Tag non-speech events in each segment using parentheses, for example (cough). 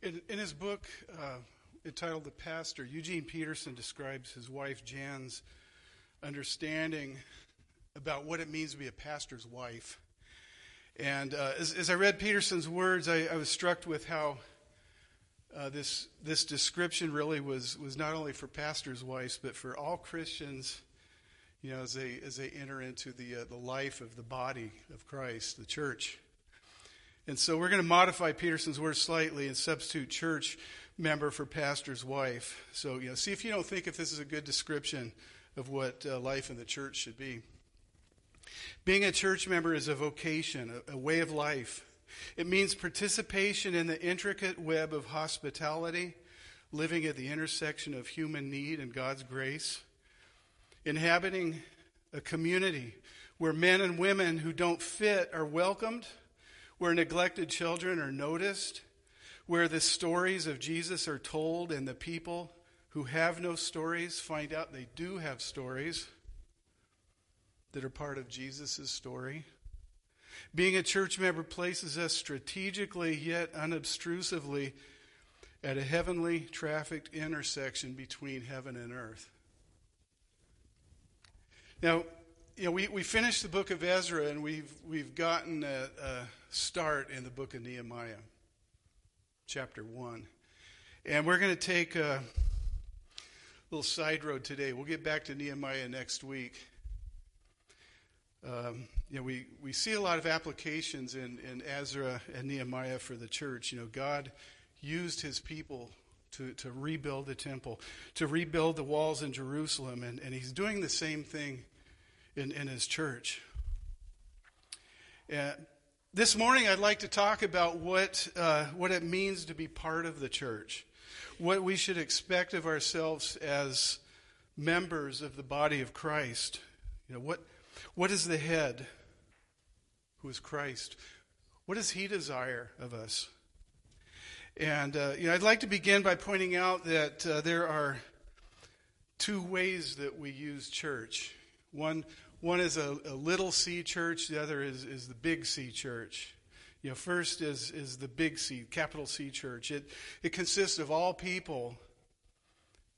In, in his book uh, entitled The Pastor, Eugene Peterson describes his wife Jan's understanding about what it means to be a pastor's wife. And uh, as, as, I read Peterson's words, I, I was struck with how uh, this, this description really was, was not only for pastors' wives, but for all Christians, you know, as they, as they enter into the, uh, the life of the body of Christ, the church. And so we're going to modify Peterson's words slightly and substitute church member for pastor's wife. So, you know, see if you don't think if this is a good description of what uh, life in the church should be. Being a church member is a vocation, a, a way of life. It means participation in the intricate web of hospitality, living at the intersection of human need and God's grace, inhabiting a community where men and women who don't fit are welcomed where neglected children are noticed, where the stories of Jesus are told, and the people who have no stories find out they do have stories that are part of Jesus' story. Being a church member places us strategically yet unobtrusively at a heavenly trafficked intersection between heaven and earth. Now, you know, we, we finished the book of Ezra and we've, we've gotten a, a start in the book of Nehemiah, chapter 1. And we're going to take a little side road today. We'll get back to Nehemiah next week. Um, you know, we, we see a lot of applications in, in Ezra and Nehemiah for the church. You know, God used his people to, to rebuild the temple, to rebuild the walls in Jerusalem, and, and he's doing the same thing in, in his church. And this morning, I'd like to talk about what, uh, what it means to be part of the church, what we should expect of ourselves as members of the body of Christ. You know, what, what is the head, who is Christ? What does he desire of us? And uh, you know, I'd like to begin by pointing out that uh, there are two ways that we use church. One, one is a, a, little C church, the other is, is the big C church. You know, first is, is the big C, capital C church. It, it consists of all people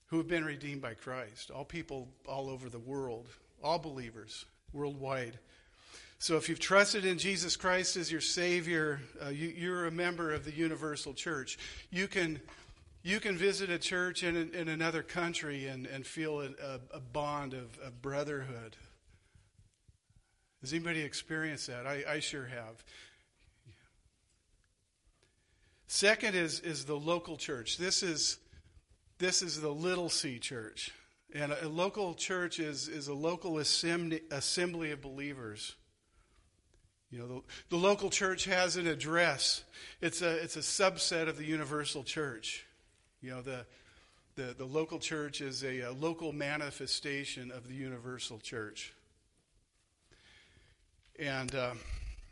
who have been redeemed by Christ, all people all over the world, all believers worldwide. So if you've trusted in Jesus Christ as your Savior, uh, you, are a member of the universal church. You can, you can visit a church in, in another country and, and feel a, a bond of, of brotherhood, has anybody experienced that? I, I sure have. Second is, is the local church. This is, this is the little c church. And a, a local church is, is a local assembly, assembly of believers. You know, the, the local church has an address. It's a, it's a subset of the universal church. You know, the, the, the local church is a, a local manifestation of the universal church. And uh,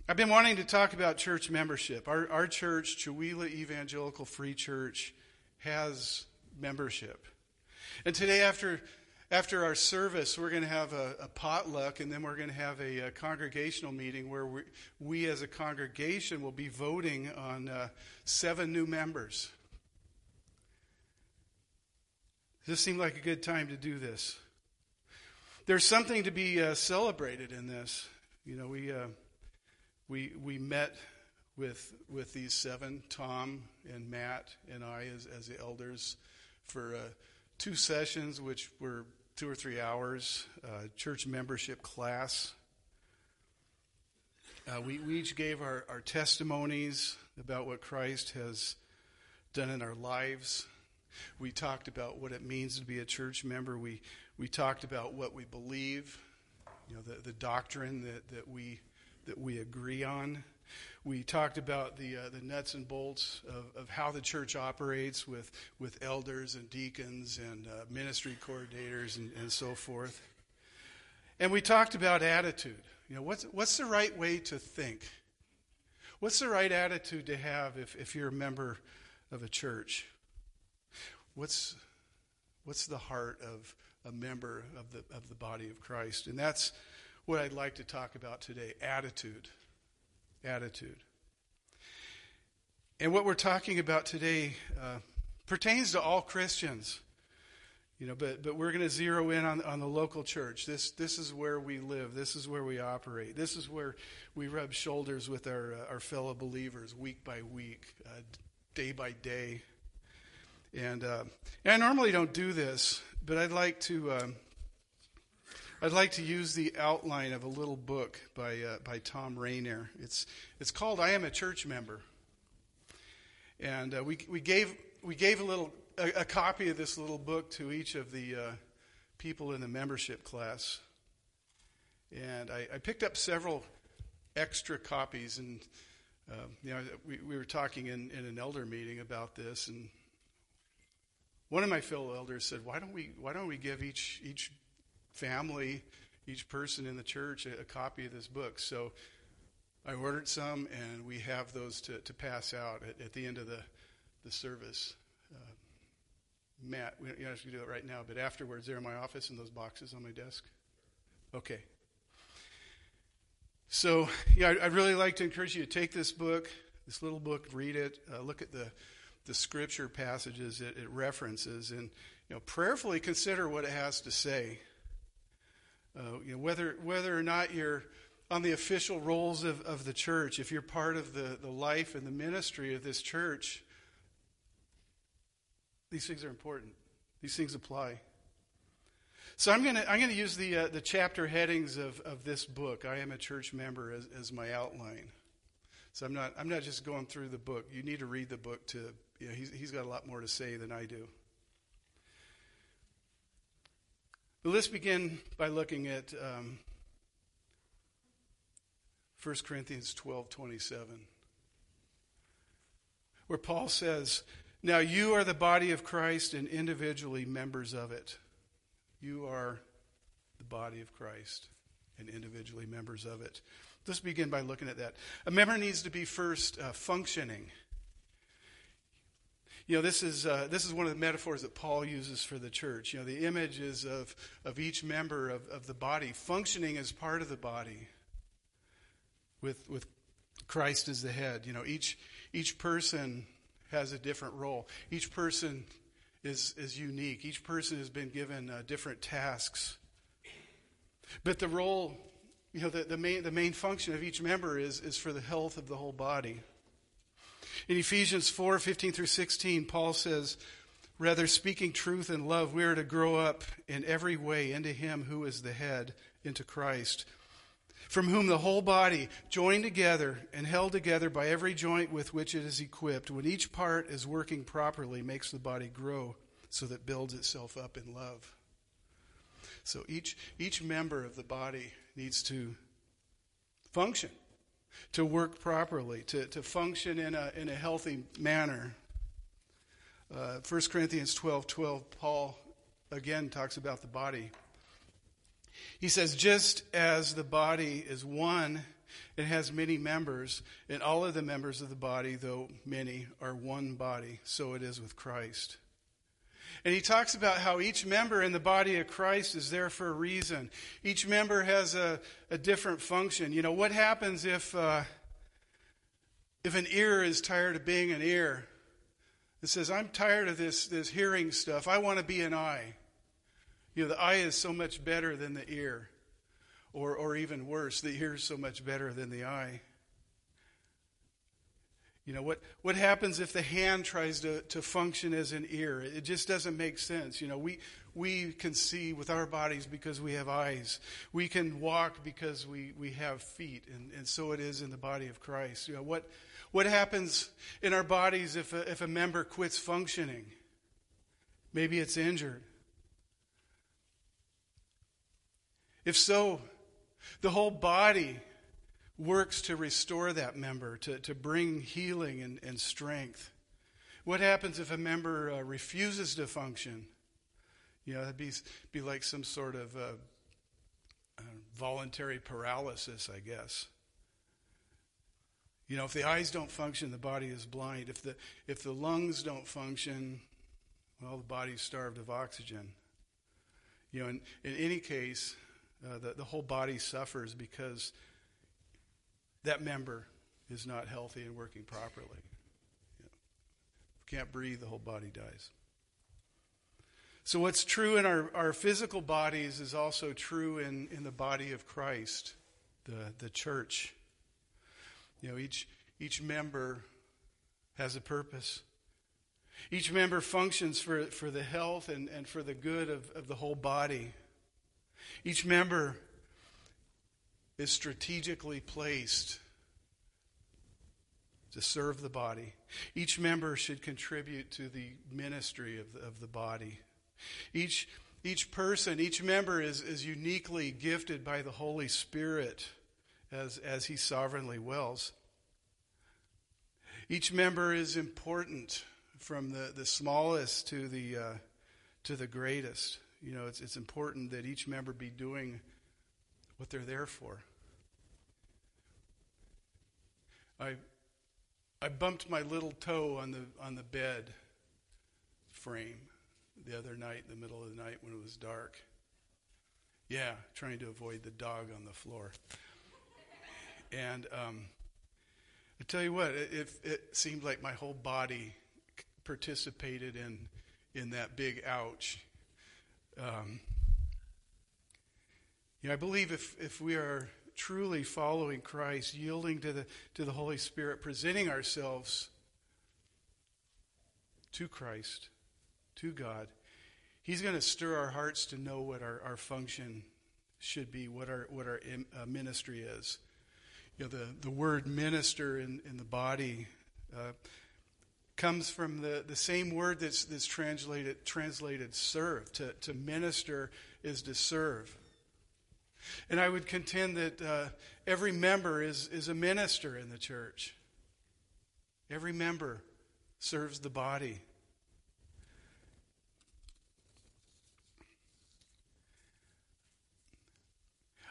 I've been wanting to talk about church membership. Our, our church, Chewelah Evangelical Free Church, has membership. And today, after after our service, we're going to have a, a potluck, and then we're going to have a, a congregational meeting where we, we, as a congregation, will be voting on uh, seven new members. This seemed like a good time to do this. There's something to be uh, celebrated in this. You know, we uh, we we met with with these seven, Tom and Matt and I as as the elders for uh, two sessions, which were two or three hours, uh, church membership class. Uh, we, we each gave our, our testimonies about what Christ has done in our lives. We talked about what it means to be a church member. We, we talked about what we believe you know, the, the doctrine that, that, we, that we agree on. We talked about the, uh, the nuts and bolts of, of how the church operates with, with elders and deacons and uh, ministry coordinators and, and so forth. And we talked about attitude. You know, what's, what's the right way to think? What's the right attitude to have if, if you're a member of a church? What's, what's the heart of, a member of the, of the body of Christ. And that's what I'd like to talk about today attitude. Attitude. And what we're talking about today uh, pertains to all Christians. You know, but, but we're going to zero in on, on the local church. This, this is where we live. This is where we operate. This is where we rub shoulders with our, uh, our fellow believers week by week, uh, day by day. And, uh, and I normally don't do this, but I'd like to um, I'd like to use the outline of a little book by uh, by Thom Rainer. It's it's called "I Am a Church Member," and uh, we we gave we gave a little a, a, copy of this little book to each of the uh, people in the membership class, and I, I picked up several extra copies and. Uh, you know, we, we were talking in, in an elder meeting about this, and one of my fellow elders said, "Why don't we why don't we give each each family, each person in the church a, a copy of this book?" So I ordered some, and we have those to, to pass out at, at the end of the the service. Uh, Matt, we don't have to do it right now, but afterwards, they're in my office in those boxes on my desk. Okay. So, yeah, I'd really like to encourage you to take this book, this little book, read it, uh, look at the the scripture passages it, it references and you know prayerfully consider what it has to say. Uh, you know, whether whether or not you're on the official rolls of, of the church, if you're part of the, the life and the ministry of this church, these things are important. These things apply. So I'm going to I'm to use the uh, the chapter headings of, of this book. I am a church member as, as my outline. So I'm not I'm not just going through the book. You need to read the book to you know, he's, he's got a lot more to say than I do. But let's begin by looking at um, 1 Corinthians 12 27, where Paul says, Now you are the body of Christ and individually members of it. You are the body of Christ and individually members of it. Let's begin by looking at that. A member needs to be first uh, functioning. You know, this is, uh, this is one of the metaphors that Paul uses for the church. You know, the image is of, of each member of, of the body functioning as part of the body with, with Christ as the head. You know, each, each person has a different role. Each person is, is unique. Each person has been given uh, different tasks. But the role, you know, the, the, main, the main function of each member is, is for the health of the whole body. In Ephesians 4 15 through 16, Paul says, Rather, speaking truth in love, we are to grow up in every way into Him who is the head, into Christ, from whom the whole body, joined together and held together by every joint with which it is equipped, when each part is working properly, makes the body grow so that it builds itself up in love. So each, each member of the body needs to function to work properly, to, to function in a, in a healthy manner. Uh, 1 Corinthians 12 12, Paul again talks about the body. He says, just as the body is one, it has many members, and all of the members of the body, though many, are one body, so it is with Christ. And he talks about how each member in the body of Christ is there for a reason. Each member has a, a different function. You know, what happens if, uh, if an ear is tired of being an ear? It says, I'm tired of this, this hearing stuff. I want to be an eye. You know, the eye is so much better than the ear. Or, or even worse, the ear is so much better than the eye. You know, what, what happens if the hand tries to, to function as an ear? It just doesn't make sense. You know, we, we can see with our bodies because we have eyes. We can walk because we, we have feet. And, and so it is in the body of Christ. You know, what, what happens in our bodies if a, if a member quits functioning? Maybe it's injured. If so, the whole body works to restore that member, to, to bring healing and, and strength. What happens if a member uh, refuses to function? You know, it'd be, be like some sort of uh, uh, voluntary paralysis, I guess. You know, if the eyes don't function, the body is blind. If the, if the lungs don't function, well, the body's starved of oxygen. You know, in, in any case, uh, the, the whole body suffers because that member is not healthy and working properly. can't breathe, the whole body dies. So, what's true in our, our physical bodies is also true in, in the body of Christ, the, the church. You know, each, each member has a purpose. Each member functions for, for the health and, and for the good of, of the whole body. Each member is strategically placed to serve the body. Each member should contribute to the ministry of the, of the body. Each, each person, each member is, is uniquely gifted by the Holy Spirit as, as he sovereignly wills. Each member is important from the, the smallest to the, uh, to the greatest. You know, it's, it's important that each member be doing what they're there for. I, I bumped my little toe on the, on the bed frame the other night in the middle of the night when it was dark. Yeah, trying to avoid the dog on the floor. And um, I tell you what, it, it seemed like my whole body participated in in that big ouch. Um, you know, I believe if if we are truly following Christ, yielding to the to the Holy Spirit, presenting ourselves to Christ, to God, He's going to stir our hearts to know what our, our function should be, what our what our uh, ministry is. You know, the, the word minister in, in the body uh, comes from the, the same word that's, that's translated, translated serve. To, to minister is to serve. And I would contend that uh, every member is, is a minister in the church. Every member serves the body.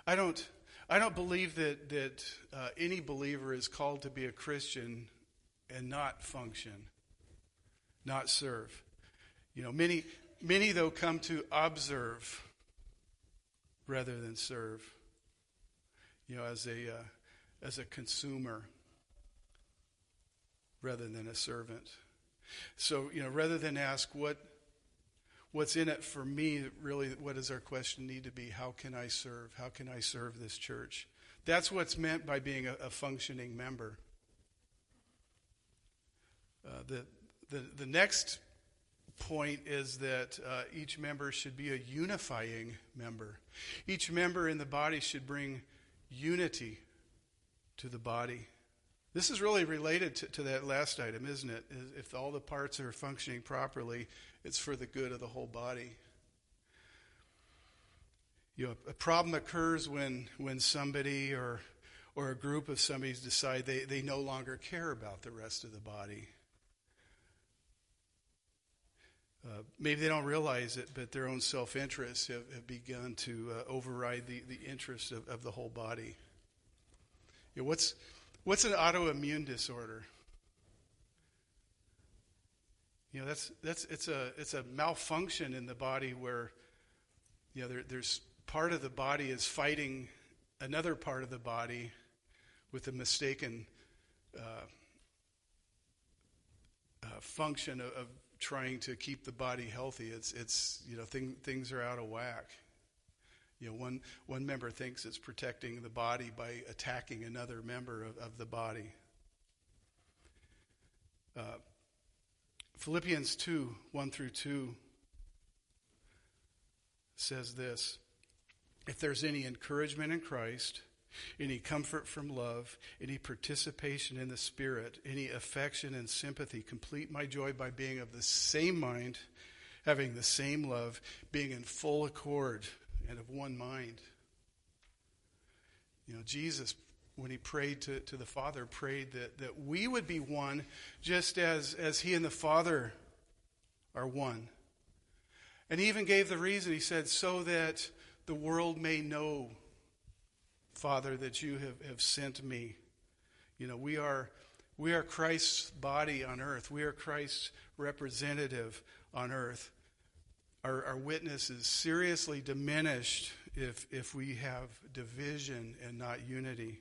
I don't, I don't believe that, that uh, any believer is called to be a Christian and not function, not serve. You know, many, many though come to observe rather than serve. You know, as a, uh, as a consumer rather than a servant. So, you know, rather than ask what what's in it for me, really, what does our question need to be? How can I serve? How can I serve this church? That's what's meant by being a, a functioning member. Uh, the, the, the next point is that uh, each member should be a unifying member. Each member in the body should bring unity to the body. This is really related to, to, that last item, isn't it? If all the parts are functioning properly, it's for the good of the whole body. You know, a problem occurs when, when somebody or, or a group of somebodies decide they, they no longer care about the rest of the body. Uh, maybe they don't realize it, but their own self interests have, have, begun to uh, override the, the interest of, of the whole body. You know, what's, what's an autoimmune disorder? You know, that's, that's, it's, a, it's a malfunction in the body where, you know, there, there's part of the body is fighting another part of the body with a mistaken uh, uh, function of, of, trying to keep the body healthy. It's, it's you know, thing, things are out of whack. You know, one, one member thinks it's protecting the body by attacking another member of, of the body. Uh, Philippians 2 1 through 2 says this If there's any encouragement in Christ, any comfort from love, any participation in the Spirit, any affection and sympathy, complete my joy by being of the same mind, having the same love, being in full accord and of one mind. You know, Jesus when he prayed to, to the Father, prayed that, that we would be one just as, as he and the Father are one. And he even gave the reason. He said, so that the world may know, Father, that you have, have sent me. You know, we are, we are Christ's body on earth, we are Christ's representative on earth. Our, our witness is seriously diminished if, if we have division and not unity.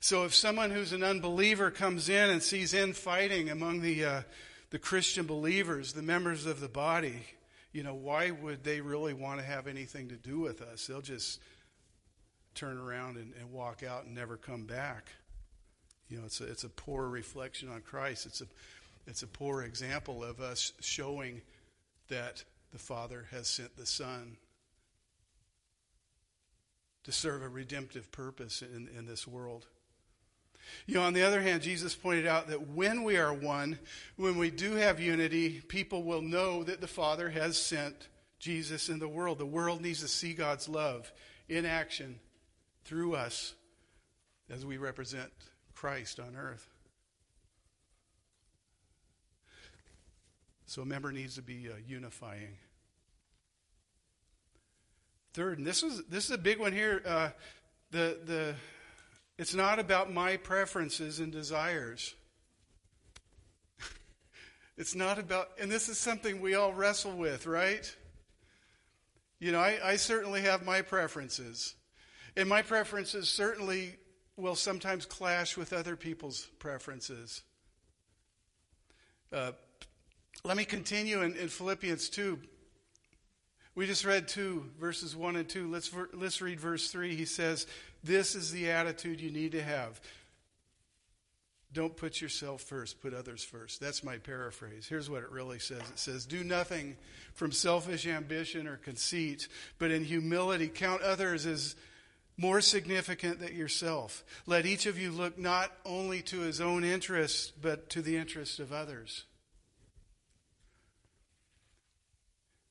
So if someone who's an unbeliever comes in and sees infighting among the, uh, the Christian believers, the members of the body, you know, why would they really want to have anything to do with us? They'll just turn around and, and walk out and never come back. You know, it's a, it's a poor reflection on Christ. It's a, it's a poor example of us showing that the Father has sent the Son to serve a redemptive purpose in, in this world. You know, on the other hand, Jesus pointed out that when we are one, when we do have unity, people will know that the Father has sent Jesus in the world. The world needs to see God's love in action through us as we represent Christ on earth. So a member needs to be uh, unifying. Third, and this is this is a big one here. Uh, the the it's not about my preferences and desires. (laughs) it's not about, and this is something we all wrestle with, right? You know, I, I certainly have my preferences, and my preferences certainly will sometimes clash with other people's preferences. Uh, let me continue in, in Philippians 2. We just read 2, verses 1 and 2. Let's, let's read verse 3. He says, This is the attitude you need to have. Don't put yourself first, put others first. That's my paraphrase. Here's what it really says it says, Do nothing from selfish ambition or conceit, but in humility count others as more significant than yourself. Let each of you look not only to his own interests, but to the interests of others.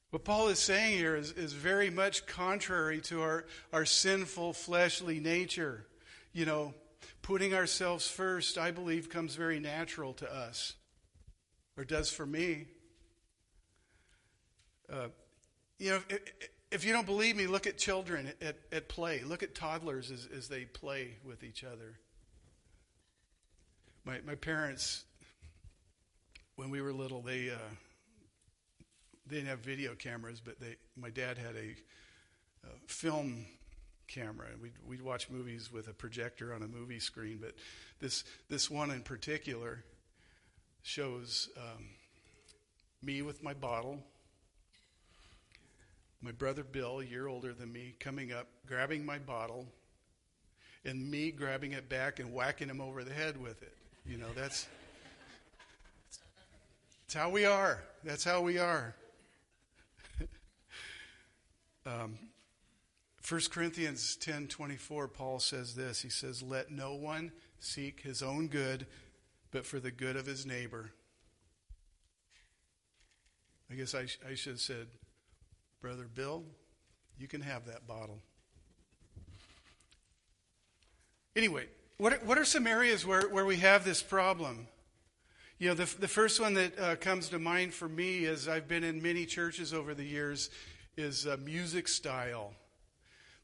What Paul is saying here is, is very much contrary to our, our sinful fleshly nature. You know, putting ourselves first, I believe, comes very natural to us, or does for me. Uh, you know, if, if, you don't believe me, look at children at, at play. Look at toddlers as, as they play with each other. My, my parents, when we were little, they. Uh, they didn't have video cameras, but they, my dad had a, a film camera. We'd, we'd watch movies with a projector on a movie screen, but this, this one in particular shows um, me with my bottle, my brother Bill, a year older than me, coming up, grabbing my bottle, and me grabbing it back and whacking him over the head with it. You know, that's, that's how we are. That's how we are. (laughs) Um, 1 Corinthians 10:24 Paul says this. He says, "Let no one seek his own good, but for the good of his neighbor." I guess I, sh- I should have said, "Brother Bill, you can have that bottle." Anyway, what are, what are some areas where, where we have this problem? You know, the, the first one that uh, comes to mind for me as I've been in many churches over the years is uh, music style.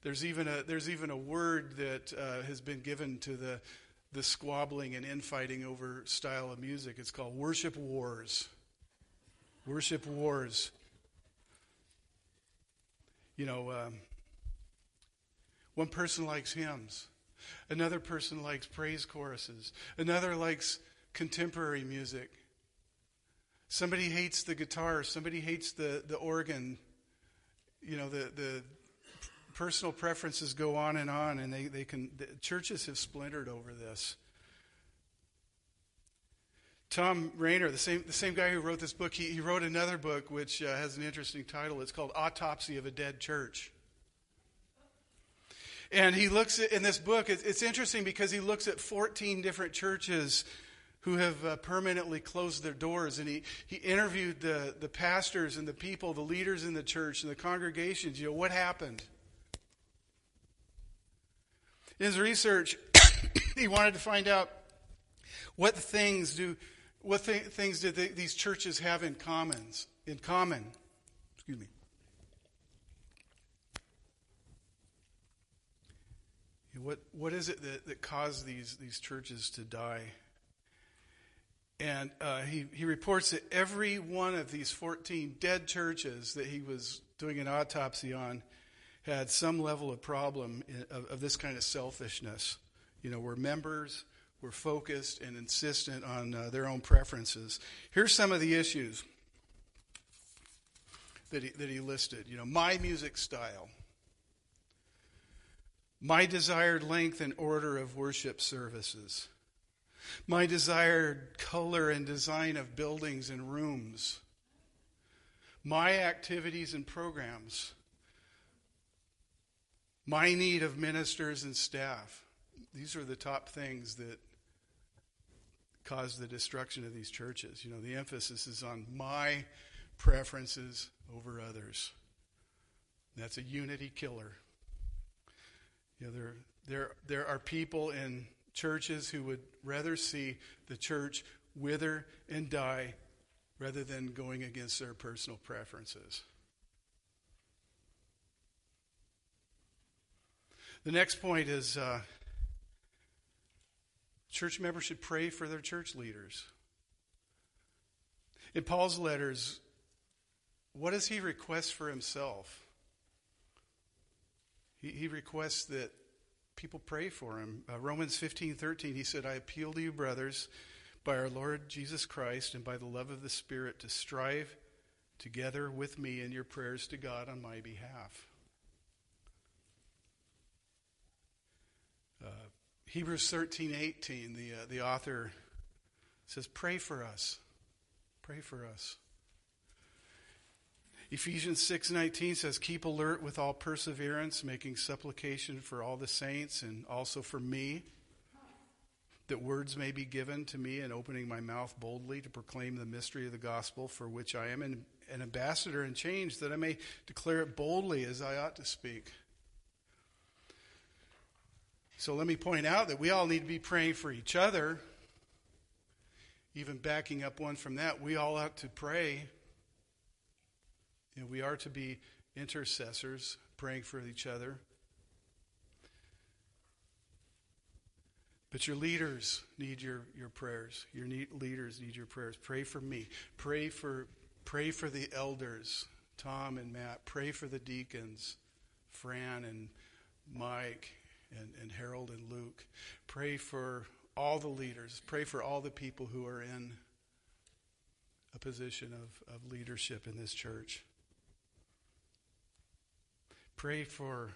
There's even a there's even a word that uh, has been given to the the squabbling and infighting over style of music. It's called worship wars. Worship wars. You know, um, one person likes hymns, another person likes praise choruses, another likes contemporary music. Somebody hates the guitar, somebody hates the, the organ, you know, the, the personal preferences go on and on, and they, they can, the churches have splintered over this. Thom Rainer, the same, the same guy who wrote this book, he, he wrote another book which uh, has an interesting title. It's called Autopsy of a Dead Church. And he looks at, in this book, it's, it's interesting because he looks at 14 different churches who have uh, permanently closed their doors. And he, he interviewed the, the pastors and the people, the leaders in the church and the congregations. You know, what happened? In his research, (coughs) he wanted to find out what things do what th- things did they, these churches have in commons in common excuse me. What what is it that, that caused these these churches to die? And uh, he, he reports that every one of these 14 dead churches that he was doing an autopsy on had some level of problem in, of, of this kind of selfishness, you know, where members were focused and insistent on uh, their own preferences. Here's some of the issues that he, that he listed. You know, my music style, my desired length and order of worship services, my desired color and design of buildings and rooms, my activities and programs, my need of ministers and staff. These are the top things that cause the destruction of these churches. You know, the emphasis is on my preferences over others. That's a unity killer. You know, there, there, there are people in churches who would rather see the church wither and die rather than going against their personal preferences. The next point is uh, church members should pray for their church leaders. In Paul's letters, what does he request for himself? He, he requests that people pray for him. Uh, Romans 15 13, he said, I appeal to you, brothers, by our Lord Jesus Christ and by the love of the Spirit, to strive together with me in your prayers to God on my behalf. Hebrews 13 18, the, uh, the author says, Pray for us. Pray for us. Ephesians 6:19 says keep alert with all perseverance making supplication for all the saints and also for me that words may be given to me in opening my mouth boldly to proclaim the mystery of the gospel for which I am an, an ambassador in change that I may declare it boldly as I ought to speak. So let me point out that we all need to be praying for each other. Even backing up one from that, we all ought to pray know, we are to be intercessors, praying for each other. But your leaders need your, your prayers. Your leaders need your prayers. Pray for me. Pray for pray for the elders, Tom and Matt. Pray for the deacons, Fran and Mike and, and Harold and Luke. Pray for all the leaders. Pray for all the people who are in a position of, of leadership in this church. Pray for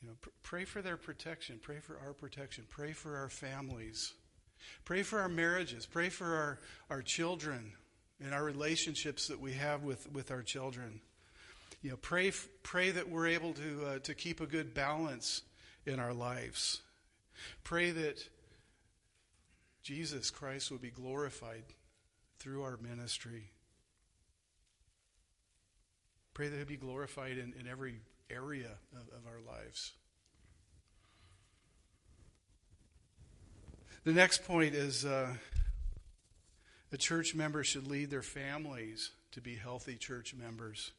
you know, pr- pray for their protection. Pray for our protection. Pray for our families. Pray for our marriages. Pray for our, our children and our relationships that we have with, with our children. You know, pray, pray that we're able to, uh, to keep a good balance in our lives. Pray that Jesus Christ will be glorified through our ministry. Pray that He'll be glorified in, in every area of, of our lives. The next point is uh, a church member should lead their families to be healthy church members.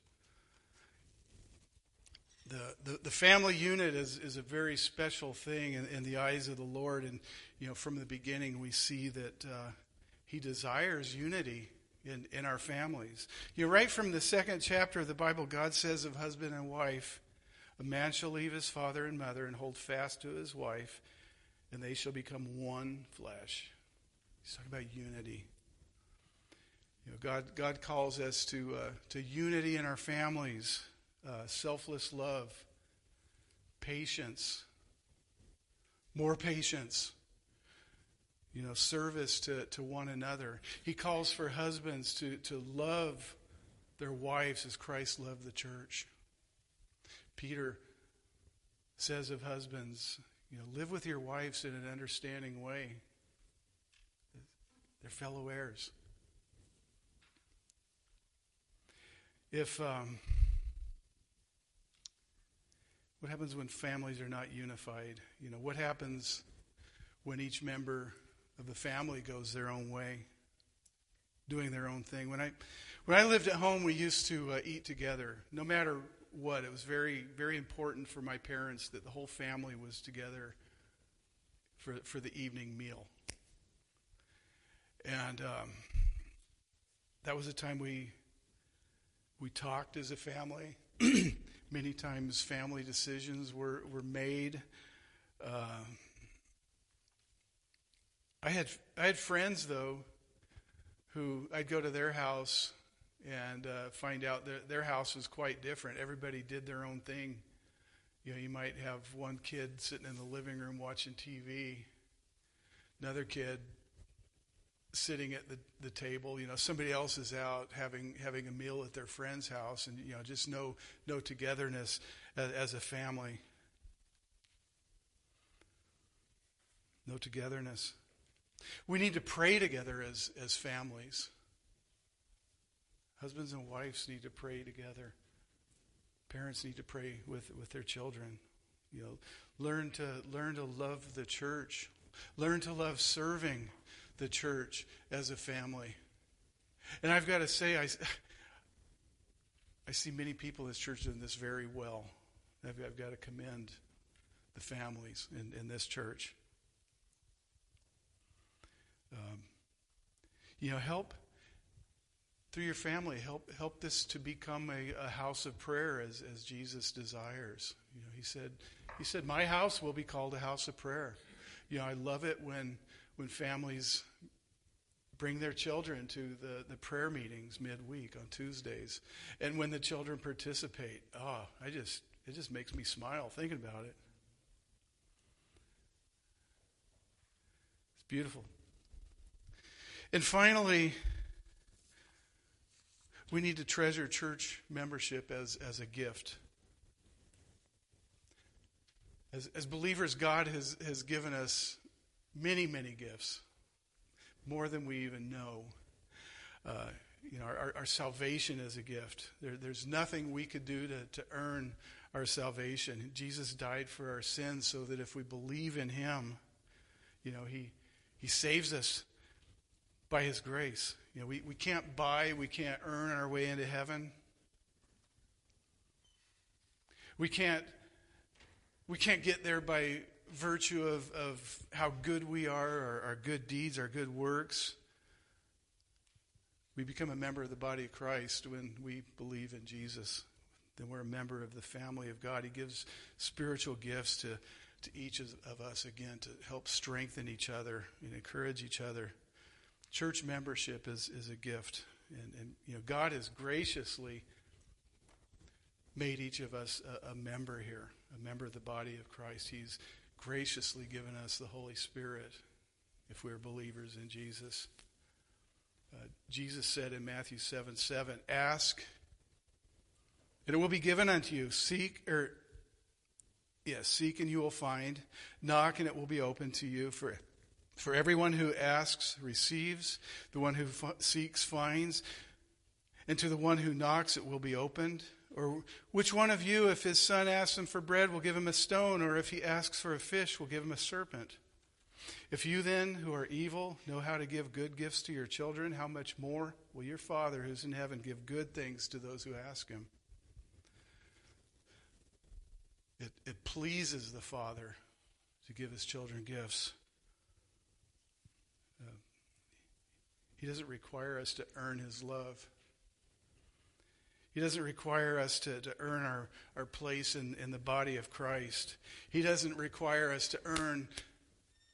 The, the, the family unit is, is a very special thing in, in, the eyes of the Lord. And, you know, from the beginning, we see that uh, He desires unity in, in our families. You know, right from the second chapter of the Bible, God says of husband and wife, a man shall leave his father and mother and hold fast to his wife, and they shall become one flesh. He's talking about unity. You know, God, God calls us to, uh, to unity in our families, uh, selfless love, patience, more patience, you know, service to, to one another. He calls for husbands to, to love their wives as Christ loved the church. Peter says of husbands, you know, live with your wives in an understanding way. They're fellow heirs. If um, what happens when families are not unified? You know, what happens when each member of the family goes their own way, doing their own thing. When I when I lived at home, we used to uh, eat together, no matter what. It was very very important for my parents that the whole family was together for for the evening meal, and um, that was a time we we talked as a family. (clears throat) Many times, family decisions were were made. Uh, I had I had friends though who I'd go to their house and uh, find out that their house was quite different. Everybody did their own thing. You know, you might have one kid sitting in the living room watching TV, another kid sitting at the, the table. You know, somebody else is out having having a meal at their friend's house, and you know, just no no togetherness as, as a family. No togetherness. We need to pray together as as families. Husbands and wives need to pray together. Parents need to pray with, with their children. You know, learn to learn to love the church. Learn to love serving the church as a family. And I've got to say, I, I see many people in this church doing this very well. I've, I've got to commend the families in, in this church. Um, you know, help through your family, help help this to become a, a house of prayer as, as Jesus desires. You know, he said, he said, my house will be called a house of prayer. You know, I love it when when families bring their children to the, the prayer meetings midweek on Tuesdays. And when the children participate, oh, I just it just makes me smile thinking about it. It's beautiful. And finally, we need to treasure church membership as, as a gift. As, as believers, God has, has given us many, many gifts, more than we even know. Uh, you know, our, our, salvation is a gift. There, there's nothing we could do to, to earn our salvation. Jesus died for our sins so that if we believe in Him, you know, He, he saves us by His grace. You know, we, we can't buy, we can't earn our way into heaven. We can't we can't get there by virtue of, of how good we are, our, our good deeds, our good works. We become a member of the body of Christ when we believe in Jesus. Then we're a member of the family of God. He gives spiritual gifts to, to each of us, again, to help strengthen each other and encourage each other. Church membership is, is a gift. And, and, you know, God has graciously made each of us a, a member here, a member of the body of Christ. He's graciously given us the Holy Spirit if we're believers in Jesus. Uh, Jesus said in Matthew 7 7, Ask, and it will be given unto you. Seek, or, yes, seek and you will find. Knock and it will be open to you. For for everyone who asks receives, the one who f- seeks finds, and to the one who knocks it will be opened. Or which one of you, if his son asks him for bread, will give him a stone, or if he asks for a fish, will give him a serpent? If you then, who are evil, know how to give good gifts to your children, how much more will your Father who's in heaven give good things to those who ask him? It, it pleases the Father to give his children gifts. Uh, he doesn't require us to earn His love. He doesn't require us to, to earn our, our place in, in the body of Christ. He doesn't require us to earn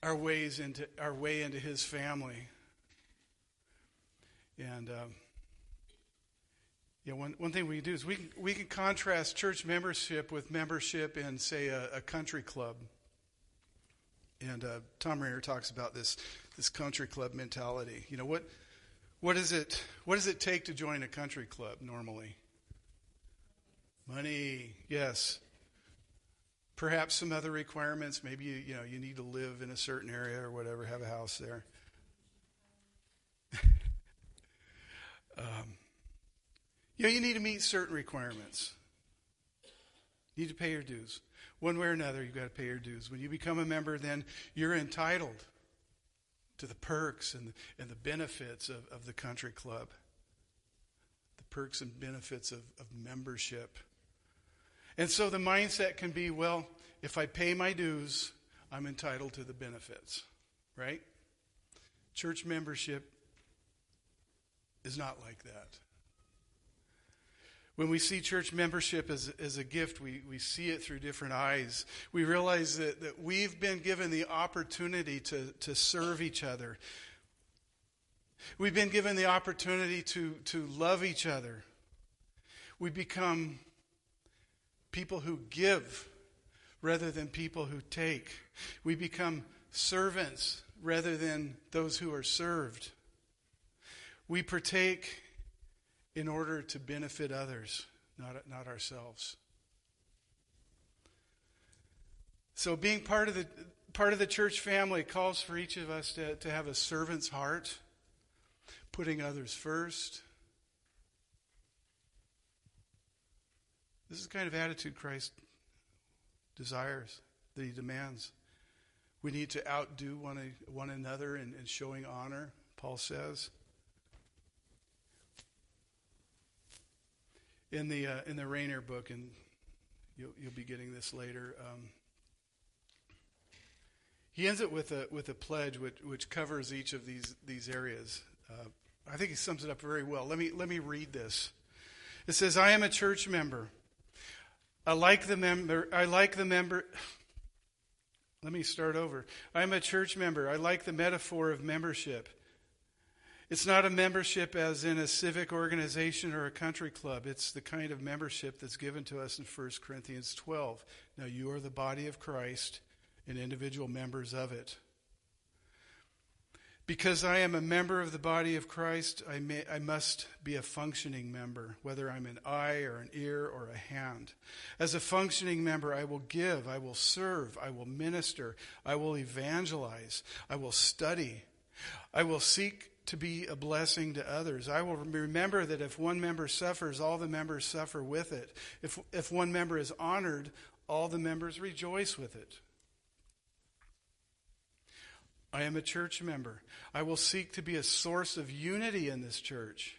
our ways into our way into His family. And um, yeah, one, one thing we can do is we can, we can contrast church membership with membership in, say, a, a country club. And uh, Thom Rainer talks about this this country club mentality. You know what? What is it? What does it take to join a country club normally? Money, yes. Perhaps some other requirements. Maybe you, you know you need to live in a certain area or whatever, have a house there. (laughs) um, you know, you need to meet certain requirements. You need to pay your dues. One way or another, you've got to pay your dues. When you become a member, then you're entitled to the perks and, the, and the benefits of, of the country club, the perks and benefits of, of membership. And so the mindset can be well, if I pay my dues, I'm entitled to the benefits, right? Church membership is not like that. When we see church membership as, as a gift, we, we see it through different eyes. We realize that, that we've been given the opportunity to, to serve each other. We've been given the opportunity to, to love each other. We become people who give rather than people who take. We become servants rather than those who are served. We partake in order to benefit others, not, not ourselves. So, being part of the part of the church family calls for each of us to, to have a servant's heart, putting others first. This is the kind of attitude Christ desires, that he demands. We need to outdo one, one another in, in showing honor, Paul says. in the uh, in the Rainer book, and you'll, you'll be getting this later. Um, he ends it with a with a pledge which, which covers each of these these areas. Uh, I think he sums it up very well. Let me let me read this. It says, "I am a church member. I like the member. I like the member." Let me start over. I'm a church member. I like the metaphor of membership. It's not a membership as in a civic organization or a country club. It's the kind of membership that's given to us in 1 Corinthians 12. Now, you are the body of Christ and individual members of it. Because I am a member of the body of Christ, I, may, I must be a functioning member, whether I'm an eye or an ear or a hand. As a functioning member, I will give, I will serve, I will minister, I will evangelize, I will study, I will seek to be a blessing to others. I will remember that if one member suffers, all the members suffer with it. If, if one member is honored, all the members rejoice with it. I am a church member. I will seek to be a source of unity in this church.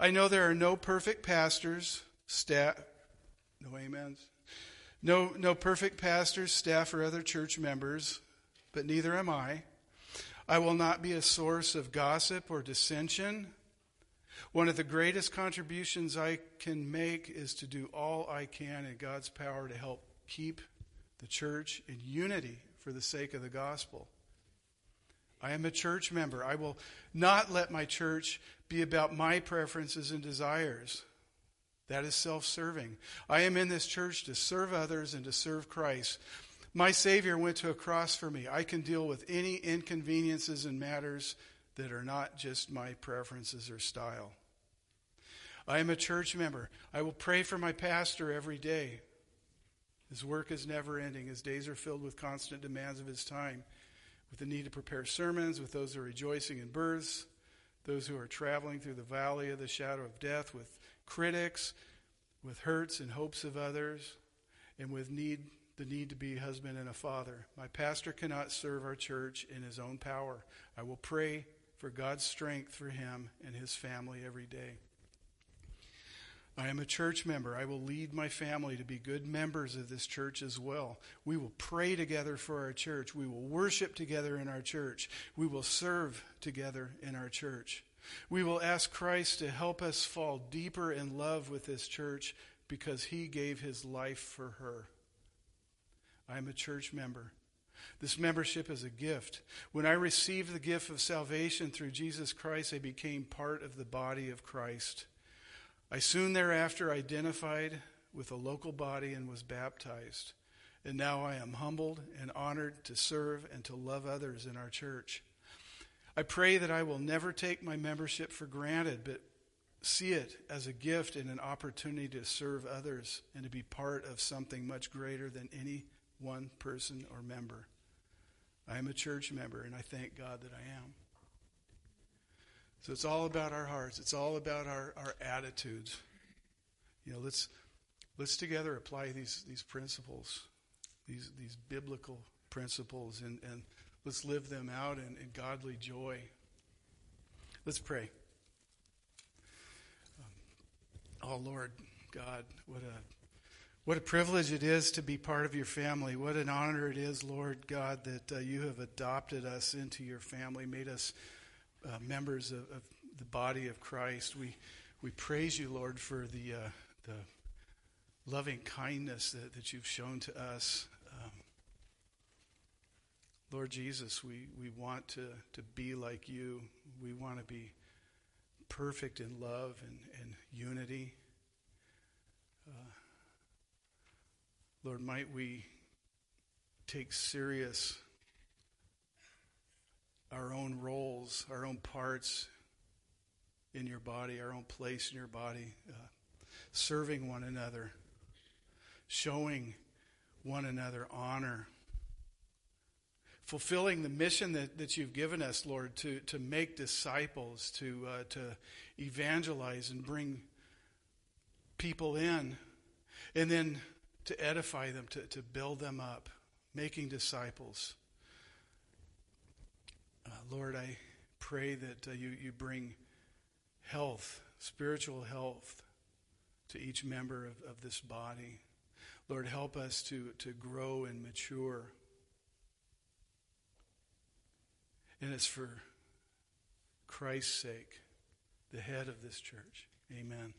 I know there are no perfect pastors, staff, no amens, no, no perfect pastors, staff, or other church members, but neither am I. I will not be a source of gossip or dissension. One of the greatest contributions I can make is to do all I can in God's power to help keep the church in unity for the sake of the gospel. I am a church member. I will not let my church be about my preferences and desires. That is self serving. I am in this church to serve others and to serve Christ. My Savior went to a cross for me. I can deal with any inconveniences and matters that are not just my preferences or style. I am a church member. I will pray for my pastor every day. His work is never ending. His days are filled with constant demands of his time, with the need to prepare sermons, with those who are rejoicing in births, those who are traveling through the valley of the shadow of death, with critics, with hurts and hopes of others, and with need the need to be a husband and a father. My pastor cannot serve our church in his own power. I will pray for God's strength for him and his family every day. I am a church member. I will lead my family to be good members of this church as well. We will pray together for our church. We will worship together in our church. We will serve together in our church. We will ask Christ to help us fall deeper in love with this church because he gave his life for her. I am a church member. This membership is a gift. When I received the gift of salvation through Jesus Christ, I became part of the body of Christ. I soon thereafter identified with a local body and was baptized. And now I am humbled and honored to serve and to love others in our church. I pray that I will never take my membership for granted, but see it as a gift and an opportunity to serve others and to be part of something much greater than any one person or member. I am a church member, and I thank God that I am. So it's all about our hearts. It's all about our, our attitudes. You know, let's let's together apply these these principles, these these biblical principles, and, and let's live them out in, in godly joy. Let's pray. Um, oh Lord God, what a what a privilege it is to be part of your family. What an honor it is, Lord God, that uh, you have adopted us into your family, made us uh, members of, of, the body of Christ. We, We praise you, Lord, for the, uh, the loving kindness that, that you've shown to us. Um, Lord Jesus, we, we want to, to be like you. We want to be perfect in love and, and unity. Uh, Lord, might we take serious our own roles, our own parts in your body, our own place in your body, uh, serving one another, showing one another honor, fulfilling the mission that, that you've given us, Lord, to, to make disciples, to, uh, to evangelize and bring people in, and then to edify them, to, to build them up, making disciples. Uh, Lord, I pray that uh, you, you bring health, spiritual health, to each member of, of this body. Lord, help us to, to grow and mature. And it's for Christ's sake, the head of this church. Amen.